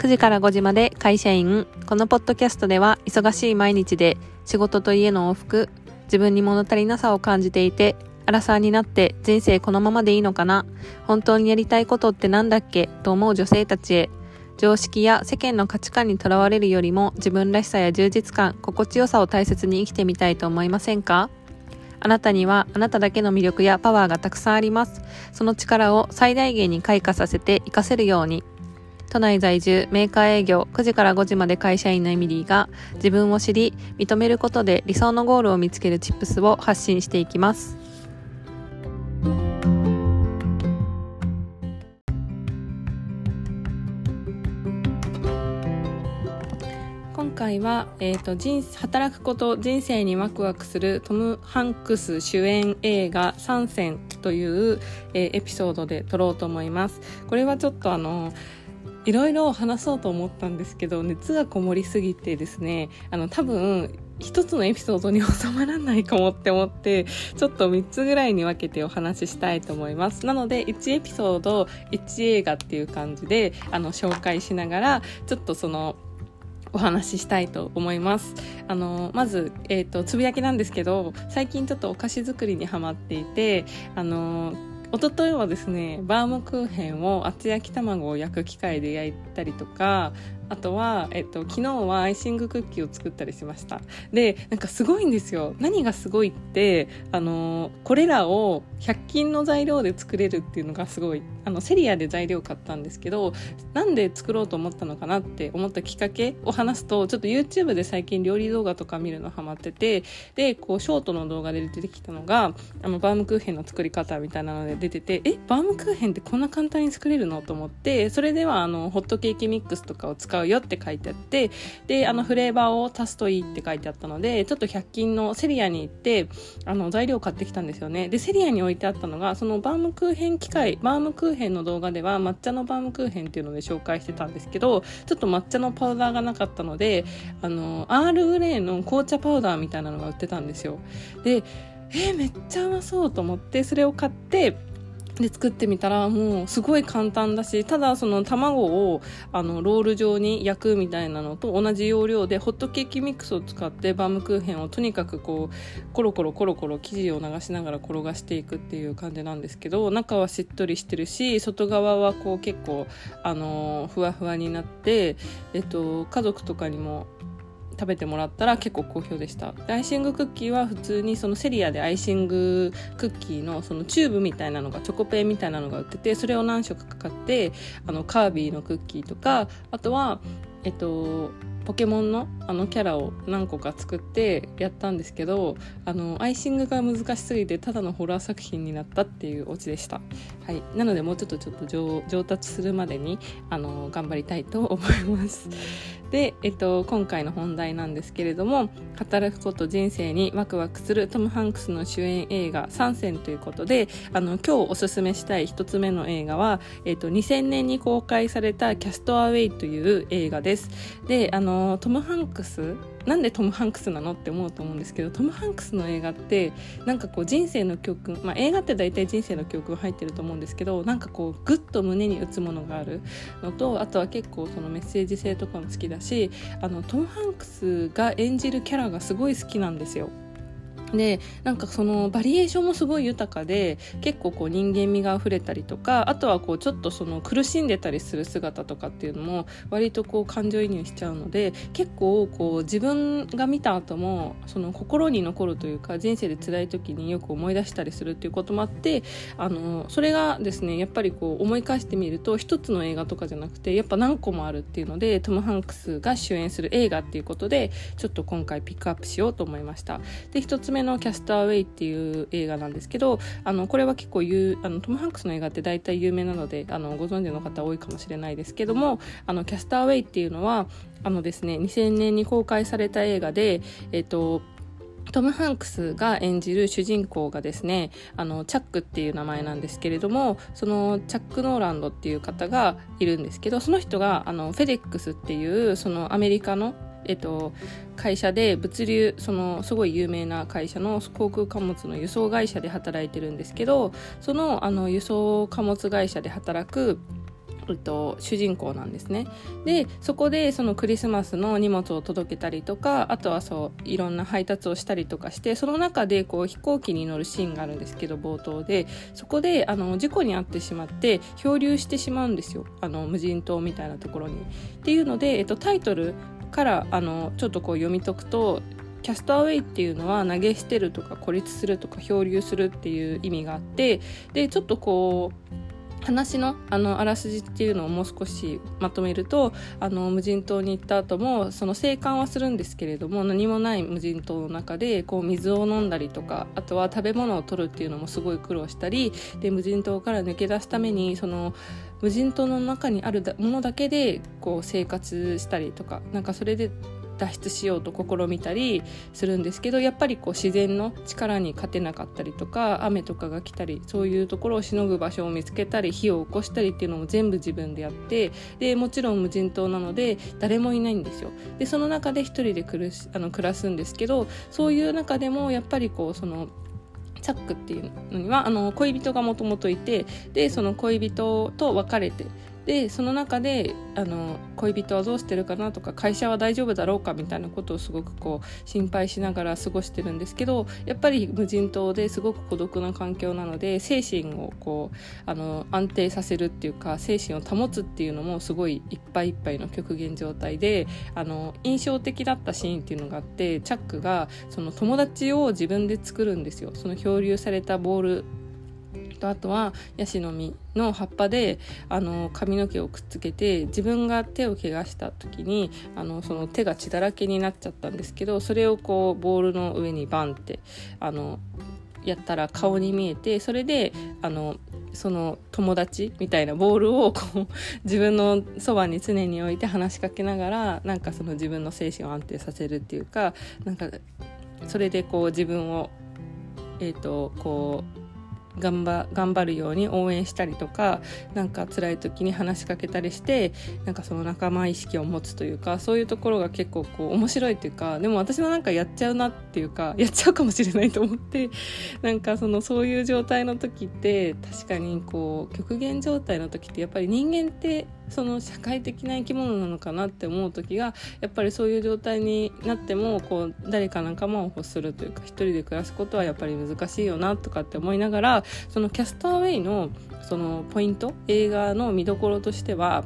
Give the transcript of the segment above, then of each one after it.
9時から5時まで会社員。このポッドキャストでは忙しい毎日で仕事と家の往復、自分に物足りなさを感じていて、アラサーになって人生このままでいいのかな？本当にやりたいことってなんだっけ？と思う女性たちへ。常識や世間の価値観にとらわれるよりも自分らしさや充実感、心地よさを大切に生きてみたいと思いませんか？あなたにはあなただけの魅力やパワーがたくさんあります。その力を最大限に開花させて活かせるように。都内在住メーカー営業9時から5時まで会社員のエミリーが自分を知り認めることで理想のゴールを見つけるチップスを発信していきます。今回は、えーと、人働くこと人生にワクワクするトム・ハンクス主演映画「参戦」という、えー、エピソードで撮ろうと思います。これはちょっとあのいろいろ話そうと思ったんですけど熱がこもりすぎてですねあの多分一つのエピソードに収まらないかもって思ってちょっと3つぐらいに分けてお話ししたいと思います。なので1エピソード1映画っていう感じであの紹介しながらちょっとそのお話ししたいと思います。あのまず、えーと、つぶやきなんですけど最近ちょっとお菓子作りにはまっていてあの一昨日はですねバームクーヘンを厚焼き卵を焼く機械で焼いたりとかあとは、えっと、昨日はアイシングクッキーを作ったりしました。でなんかすごいんですよ。何がすごいってあのこれらを100均の材料で作れるっていうのがすごいあのセリアで材料買ったんですけどなんで作ろうと思ったのかなって思ったきっかけを話すとちょっと YouTube で最近料理動画とか見るのハマっててでこうショートの動画で出てきたのがあのバームクーヘンの作り方みたいなので出ててえバームクーヘンってこんな簡単に作れるの？と思ってそれではあのホットケーキミックスとかを使うよって書いてあってであのフレーバーを足すといいって書いてあったのでちょっと100均のセリアに行ってあの材料を買ってきたんですよね。でセリアに置いてあったのがそのバームクーヘン機械バームクーヘンの動画では抹茶のバームクーヘンっていうので紹介してたんですけどちょっと抹茶のパウダーがなかったのであのアールグレイの紅茶パウダーみたいなのが売ってたんですよ。でえー、めっちゃうまそうと思ってそれを買ってで作ってみたらもうすごい簡単だしただその卵をあのロール状に焼くみたいなのと同じ要領でホットケーキミックスを使ってバームクーヘンをとにかくこうコロコロコロコロ生地を流しながら転がしていくっていう感じなんですけど中はしっとりしてるし外側はこう結構あのふわふわになって、えっと、家族とかにも食べてもらったら結構好評でした。アイシングクッキーは普通にそのセリアでアイシングクッキーのそのチューブみたいなのがチョコペンみたいなのが売っててそれを何色か買ってあのカービィのクッキーとかあとはえっとポケモンのあのキャラを何個か作ってやったんですけどあのアイシングが難しすぎてただのホラー作品になったっていうオチでした、はい、なのでもうちょっとちょっと上達するまでにあの頑張りたいと思います。で、えっと、今回の本題なんですけれども働くこと人生にワクワクするトム・ハンクスの主演映画「参戦」ということであの今日おすすめしたい一つ目の映画は、えっと、2000年に公開された「キャストアウェイ」という映画です。であのトム・ハンクス？なんでトム・ハンクスなのって思うと思うんですけどトム・ハンクスの映画ってなんかこう人生の教訓、まあ、映画って大体人生の教訓入ってると思うんですけどなんかこうグッと胸に打つものがあるのとあとは結構そのメッセージ性とかも好きだしあのトム・ハンクスが演じるキャラがすごい好きなんですよ。でなんかそのバリエーションもすごい豊かで結構こう人間味があふれたりとかあとはこうちょっとその苦しんでたりする姿とかっていうのも割とこう感情移入しちゃうので結構こう自分が見た後もその心に残るというか人生で辛い時によく思い出したりするっていうこともあってあのそれがですねやっぱりこう思い返してみると一つの映画とかじゃなくてやっぱ何個もあるっていうのでトム・ハンクスが主演する映画っていうことでちょっと今回ピックアップしようと思いました。で一つ目の「キャスター・ウェイ」っていう映画なんですけどあのこれは結構あのトム・ハンクスの映画って大体有名なのであのご存知の方多いかもしれないですけどもあのキャスター・ウェイっていうのはあのですね2000年に公開された映画でえっとトム・ハンクスが演じる主人公がですねあのチャックっていう名前なんですけれどもそのチャック・ノーランドっていう方がいるんですけどその人があのフェデックスっていうそのアメリカのえっと、会社で物流そのすごい有名な会社の航空貨物の輸送会社で働いてるんですけどそのあの輸送貨物会社で働くえっと、主人公なんですね。でそこでそのクリスマスの荷物を届けたりとかあとはそういろんな配達をしたりとかしてその中でこう飛行機に乗るシーンがあるんですけど冒頭でそこであの事故に遭ってしまって漂流してしまうんですよあの無人島みたいなところに。っていうので、えっと、タイトルからあのちょっとこう読み解くとキャストアウェイっていうのは投げ捨てるとか孤立するとか漂流するっていう意味があってでちょっとこう話のあのあらすじっていうのをもう少しまとめるとあの無人島に行った後もその生還はするんですけれども何もない無人島の中でこう水を飲んだりとかあとは食べ物を取るっていうのもすごい苦労したりで無人島から抜け出すためにその無人島の中にあるものだけでこう生活したりとかなんかそれで脱出しようと試みたりするんですけどやっぱりこう自然の力に勝てなかったりとか雨とかが来たりそういうところをしのぐ場所を見つけたり火を起こしたりっていうのも全部自分でやってでもちろん無人島なので誰もいないんですよ。でその中で一人で暮あの暮らすんですけどそういう中でもやっぱりこうそのチャックっていうのにはあの恋人がもともといてでその恋人と別れてでその中であの恋人はどうしてるかなとか会社は大丈夫だろうかみたいなことをすごくこう心配しながら過ごしてるんですけどやっぱり無人島ですごく孤独な環境なので精神をこうあの安定させるっていうか精神を保つっていうのもすごいいっぱいいっぱいの極限状態であの印象的だったシーンっていうのがあってチャックがその友達を自分で作るんですよ。その漂流されたボールとあとはヤシの実の葉っぱであの髪の毛をくっつけて自分が手を怪我した時にあのその手が血だらけになっちゃったんですけどそれをこうボールの上にバンってあのやったら顔に見えてそれであのその友達みたいなボールをこう 自分のそばに常に置いて話しかけながらなんかその自分の精神を安定させるっていうかなんかそれでこう自分をえっ、ー、とこう頑張頑張るように応援したりとかなんか辛い時に話しかけたりしてなんかその仲間意識を持つというかそういうところが結構こう面白いというかでも私もなんかやっちゃうなっていうかやっちゃうかもしれないと思ってなんかそのそういう状態の時って確かにこう極限状態の時ってやっぱり人間ってその社会的な生き物なのかなって思う時がやっぱりそういう状態になってもこう誰か仲間を欲するというか一人で暮らすことはやっぱり難しいよなとかって思いながらそのキャストアウェイのそのポイント映画の見どころとしては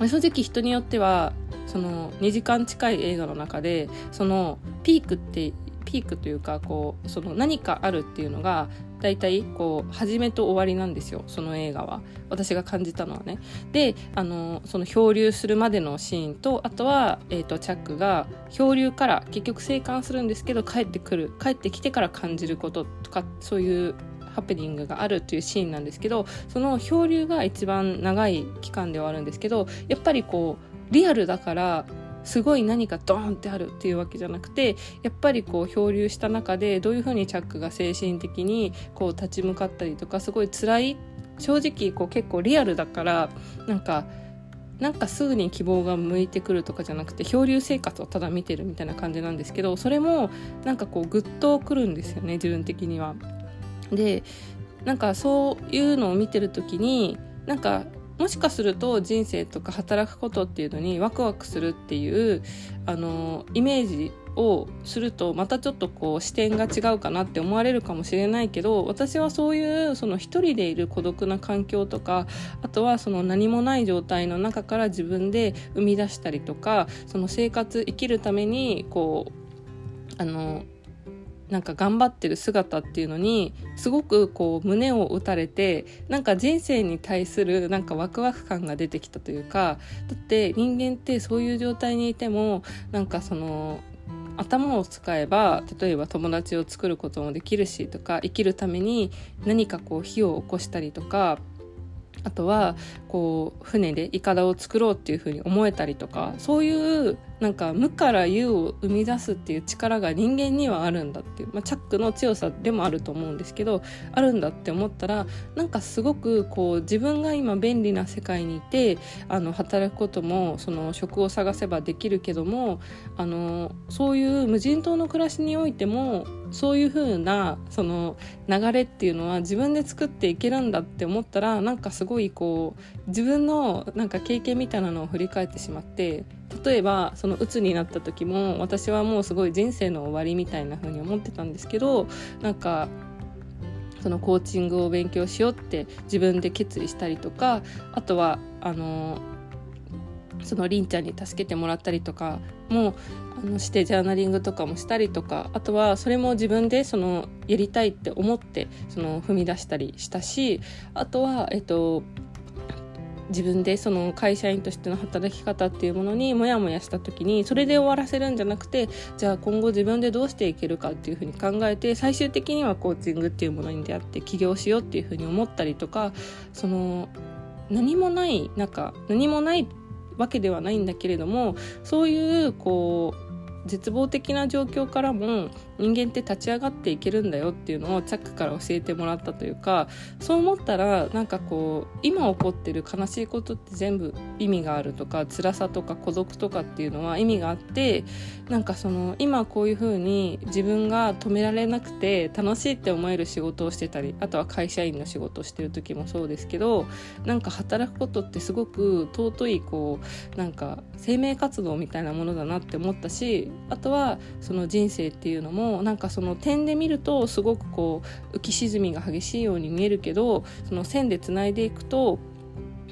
正直人によってはその2時間近い映画の中でそのピークってピークというかこうその何かあるっていうのが大体こう始めと終わりなんですよその映画は。私が感じたのはね。であのその漂流するまでのシーンとあとは、えーと、チャックが漂流から結局生還するんですけど帰ってくる帰ってきてから感じることとかそういうハプニングがあるっていうシーンなんですけどその漂流が一番長い期間ではあるんですけどやっぱりこうリアルだからすごい何かドーンってあるっていうわけじゃなくてやっぱりこう漂流した中でどういうふうにチャックが精神的にこう立ち向かったりとかすごい辛い正直こう結構リアルだからなんかなんかすぐに希望が向いてくるとかじゃなくて漂流生活をただ見てるみたいな感じなんですけどそれもなんかこうグッとくるんですよね自分的には。でなんかそういうのを見てる時になんかもしかすると人生とか働くことっていうのにワクワクするっていうあのイメージをするとまたちょっとこう視点が違うかなって思われるかもしれないけど私はそういうその一人でいる孤独な環境とかあとはその何もない状態の中から自分で生み出したりとかその生活生きるためにこうあのなんか頑張ってる姿っていうのにすごくこう胸を打たれてなんか人生に対するなんかワクワク感が出てきたというかだって人間ってそういう状態にいてもなんかその頭を使えば例えば友達を作ることもできるしとか生きるために何かこう火を起こしたりとかあとはこう船でいかだを作ろうっていうふうに思えたりとかそういうなんか無から有を生み出すっていう力が人間にはあるんだっていう、まあ、チャックの強さでもあると思うんですけどあるんだって思ったらなんかすごくこう自分が今便利な世界にいてあの働くこともその職を探せばできるけどもあのそういう無人島の暮らしにおいてもそういう風なその流れっていうのは自分で作っていけるんだって思ったらなんかすごいこう自分のなんか経験みたいなのを振り返ってしまって例えばその鬱になった時も私はもうすごい人生の終わりみたいな風に思ってたんですけどなんかそのコーチングを勉強しようって自分で決意したりとかあとはあのそのりんちゃんに助けてもらったりとかもあのしてジャーナリングとかもしたりとかあとはそれも自分でそのやりたいって思ってその踏み出したりしたしあとは、えっと、自分でその会社員としての働き方っていうものにモヤモヤした時にそれで終わらせるんじゃなくてじゃあ今後自分でどうしていけるかっていうふうに考えて最終的にはコーチングっていうものに出会って起業しようっていうふうに思ったりとかその何もないなんか何もないわけではないんだけれどもそういうこう絶望的な状況からも人間って立ち上がっていけるんだよっていうのをチャックから教えてもらったというかそう思ったらなんかこう今起こってる悲しいことって全部意味があるとか辛さとか孤独とかっていうのは意味があってなんかその今こういうふうに自分が止められなくて楽しいって思える仕事をしてたりあとは会社員の仕事をしてる時もそうですけどなんか働くことってすごく尊いこうなんか生命活動みたいなものだなって思ったしあとはその人生っていうのもなんかその点で見るとすごくこう浮き沈みが激しいように見えるけどその線でつないでいくと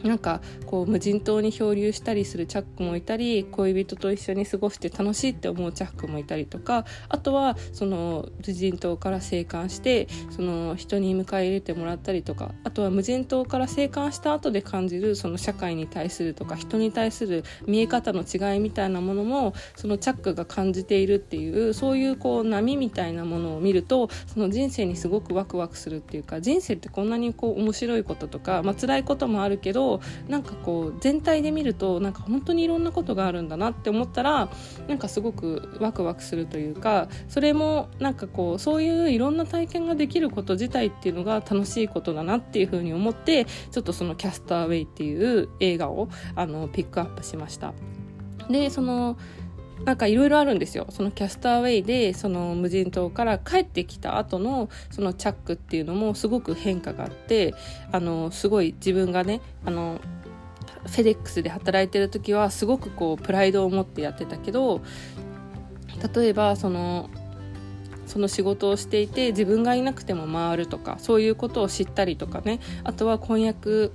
なんかこう無人島に漂流したりするチャックもいたり恋人と一緒に過ごして楽しいって思うチャックもいたりとかあとはその無人島から生還してその人に迎え入れてもらったりとかあとは無人島から生還した後で感じるその社会に対するとか人に対する見え方の違いみたいなものもそのチャックが感じているっていうそういうこう波みたいなものを見るとその人生にすごくワクワクするっていうか人生ってこんなにこう面白いこととか、まあ辛いこともあるけどなんかこう全体で見るとなんか本当にいろんなことがあるんだなって思ったらなんかすごくワクワクするというかそれもなんかこうそういういろんな体験ができること自体っていうのが楽しいことだなっていうふうに思ってちょっとその「キャスターウェイ」っていう映画をあのピックアップしました。でそのなんかいろいろあるんですよ。そのキャスターウェイでその無人島から帰ってきた後のそのチャックっていうのもすごく変化があってあのすごい自分がねあのフェデックスで働いてる時はすごくこうプライドを持ってやってたけど例えばそのその仕事をしていて自分がいなくても回るとかそういうことを知ったりとかね。あとは婚約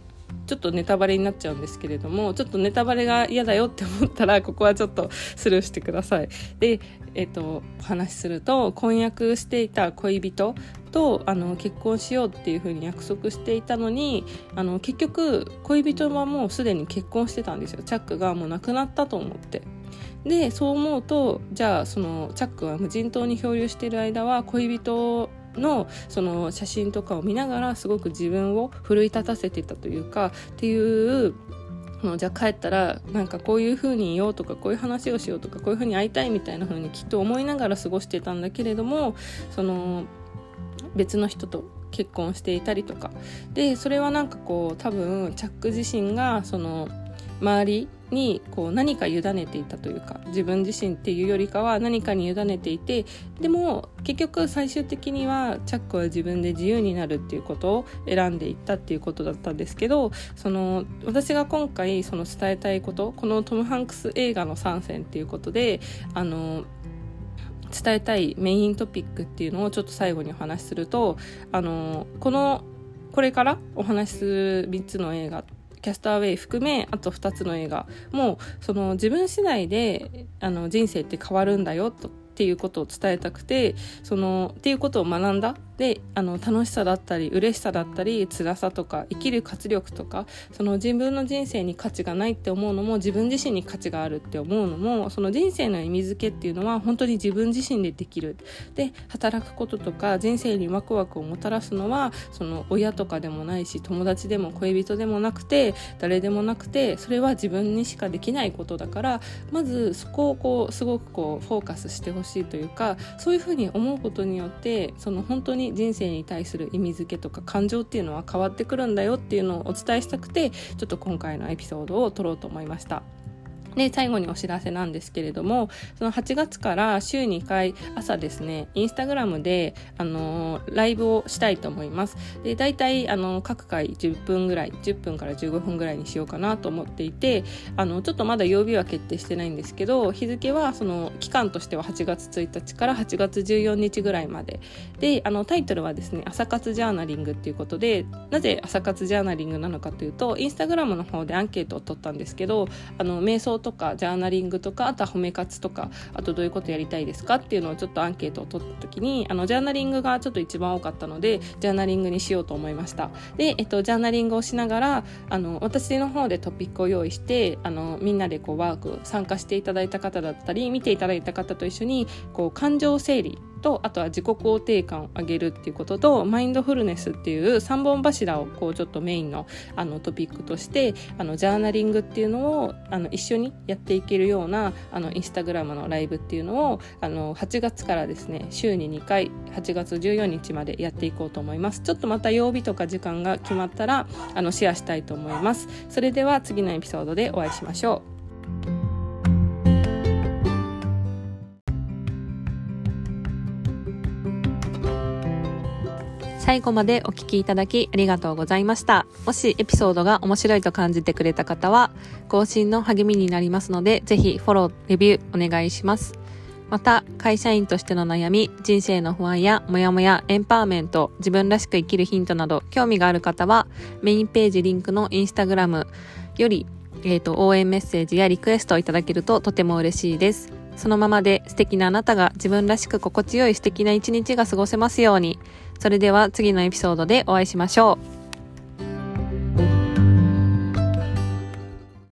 ちょっとネタバレになっちゃうんですけれどもちょっとネタバレが嫌だよって思ったらここはちょっとスルーしてください。で、えっ、ー、とお話しすると婚約していた恋人とあの結婚しようっていうふうに約束していたのにあの結局恋人はもうすでに結婚してたんですよチャックがもう亡くなったと思って。でそう思うとじゃあそのチャックは無人島に漂流している間は恋人のその写真とかを見ながらすごく自分を奮い立たせてたというかっていうじゃあ帰ったらなんかこういう風にいようとかこういう話をしようとかこういう風に会いたいみたいな風にきっと思いながら過ごしてたんだけれどもその別の人と結婚していたりとか。でそれはなんかこう多分チャック自身がその周りにこう何か委ねていたというか自分自身っていうよりかは何かに委ねていてでも結局最終的にはチャックは自分で自由になるっていうことを選んでいったっていうことだったんですけどその私が今回その伝えたいことこのトム・ハンクス映画の参戦っていうことであの伝えたいメイントピックっていうのをちょっと最後にお話しするとあのこのこれからお話しする3つの映画ってキャスターウェイ含めあと2つの映画。もうその自分次第であの人生って変わるんだよとっていうことを伝えたくてそのっていうことを学んだ。であの楽しさだったり嬉しさだったり辛さとか生きる活力とかその自分の人生に価値がないって思うのも自分自身に価値があるって思うのもその人生の意味付けっていうのは本当に自分自身でできる。で働くこととか人生にワクワクをもたらすのはその親とかでもないし友達でも恋人でもなくて誰でもなくてそれは自分にしかできないことだからまずそこをこうすごくこうフォーカスしてほしいというかそういうふうに思うことによってその本当に人生に対する意味付けとか感情っていうのは変わってくるんだよっていうのをお伝えしたくてちょっと今回のエピソードを撮ろうと思いました。で最後にお知らせなんですけれどもその8月から週2回朝ですねインスタグラムで、あのー、ライブをしたいと思います。で大体、あのー、各回10分ぐらい10分から15分ぐらいにしようかなと思っていてあのちょっとまだ曜日は決定してないんですけど日付はその期間としては8月1日から8月14日ぐらいまで。であのタイトルはですね朝活ジャーナリングっていうことでなぜ朝活ジャーナリングなのかというとインスタグラムの方でアンケートを取ったんですけどあの瞑想とかジャーナリングとかあとは褒め活とかあとどういうことやりたいですかっていうのをちょっとアンケートを取った時にあのジャーナリングがちょっと一番多かったのでジャーナリングにしようと思いました。で、えっと、ジャーナリングをしながらあの私の方でトピックを用意してあのみんなでこうワーク参加していただいた方だったり見ていただいた方と一緒にこう感情整理とあとは自己肯定感を上げるっていうこととマインドフルネスっていう3本柱をこうちょっとメインのあのトピックとしてあのジャーナリングっていうのをあの一緒にやっていけるようなあのインスタグラムのライブっていうのをあの8月からですね週に2回8月14日までやっていこうと思います。ちょっとまた曜日とか時間が決まったらあのシェアしたいと思います。それでは次のエピソードでお会いしましょう。最後までお聞きいただきありがとうございました。もしエピソードが面白いと感じてくれた方は、更新の励みになりますので、ぜひフォロー、レビューお願いします。また、会社員としての悩み、人生の不安やモヤモヤ、エンパワーメント、自分らしく生きるヒントなど、興味がある方は、メインページリンクのインスタグラムより、えっ、ー、と、応援メッセージやリクエストをいただけるととても嬉しいです。そのままで素敵なあなたが自分らしく心地よい素敵な一日が過ごせますように。それでは次のエピソードでお会いしましょう。